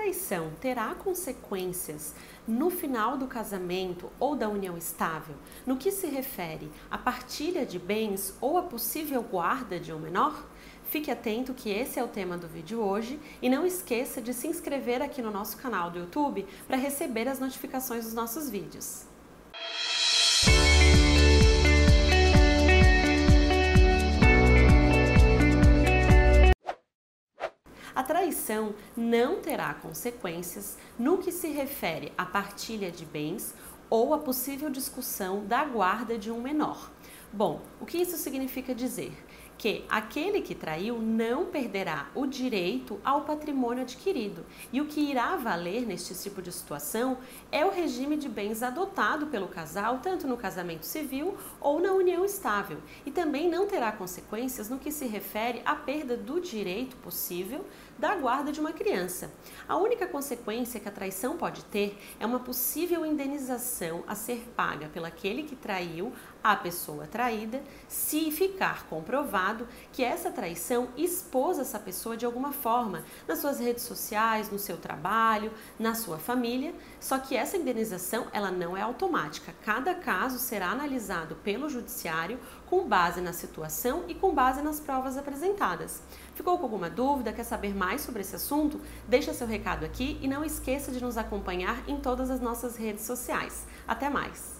traição terá consequências no final do casamento ou da união estável, no que se refere à partilha de bens ou à possível guarda de um menor? Fique atento que esse é o tema do vídeo hoje e não esqueça de se inscrever aqui no nosso canal do YouTube para receber as notificações dos nossos vídeos. A traição não terá consequências no que se refere à partilha de bens ou à possível discussão da guarda de um menor. Bom, o que isso significa dizer? Que aquele que traiu não perderá o direito ao patrimônio adquirido. E o que irá valer neste tipo de situação é o regime de bens adotado pelo casal, tanto no casamento civil ou na união estável. E também não terá consequências no que se refere à perda do direito possível da guarda de uma criança. A única consequência que a traição pode ter é uma possível indenização a ser paga pelaquele que traiu a pessoa traída, se ficar comprovado que essa traição expôs essa pessoa de alguma forma nas suas redes sociais, no seu trabalho, na sua família. Só que essa indenização ela não é automática. Cada caso será analisado pelo judiciário com base na situação e com base nas provas apresentadas. Ficou com alguma dúvida? Quer saber mais sobre esse assunto? Deixa seu recado aqui e não esqueça de nos acompanhar em todas as nossas redes sociais. Até mais!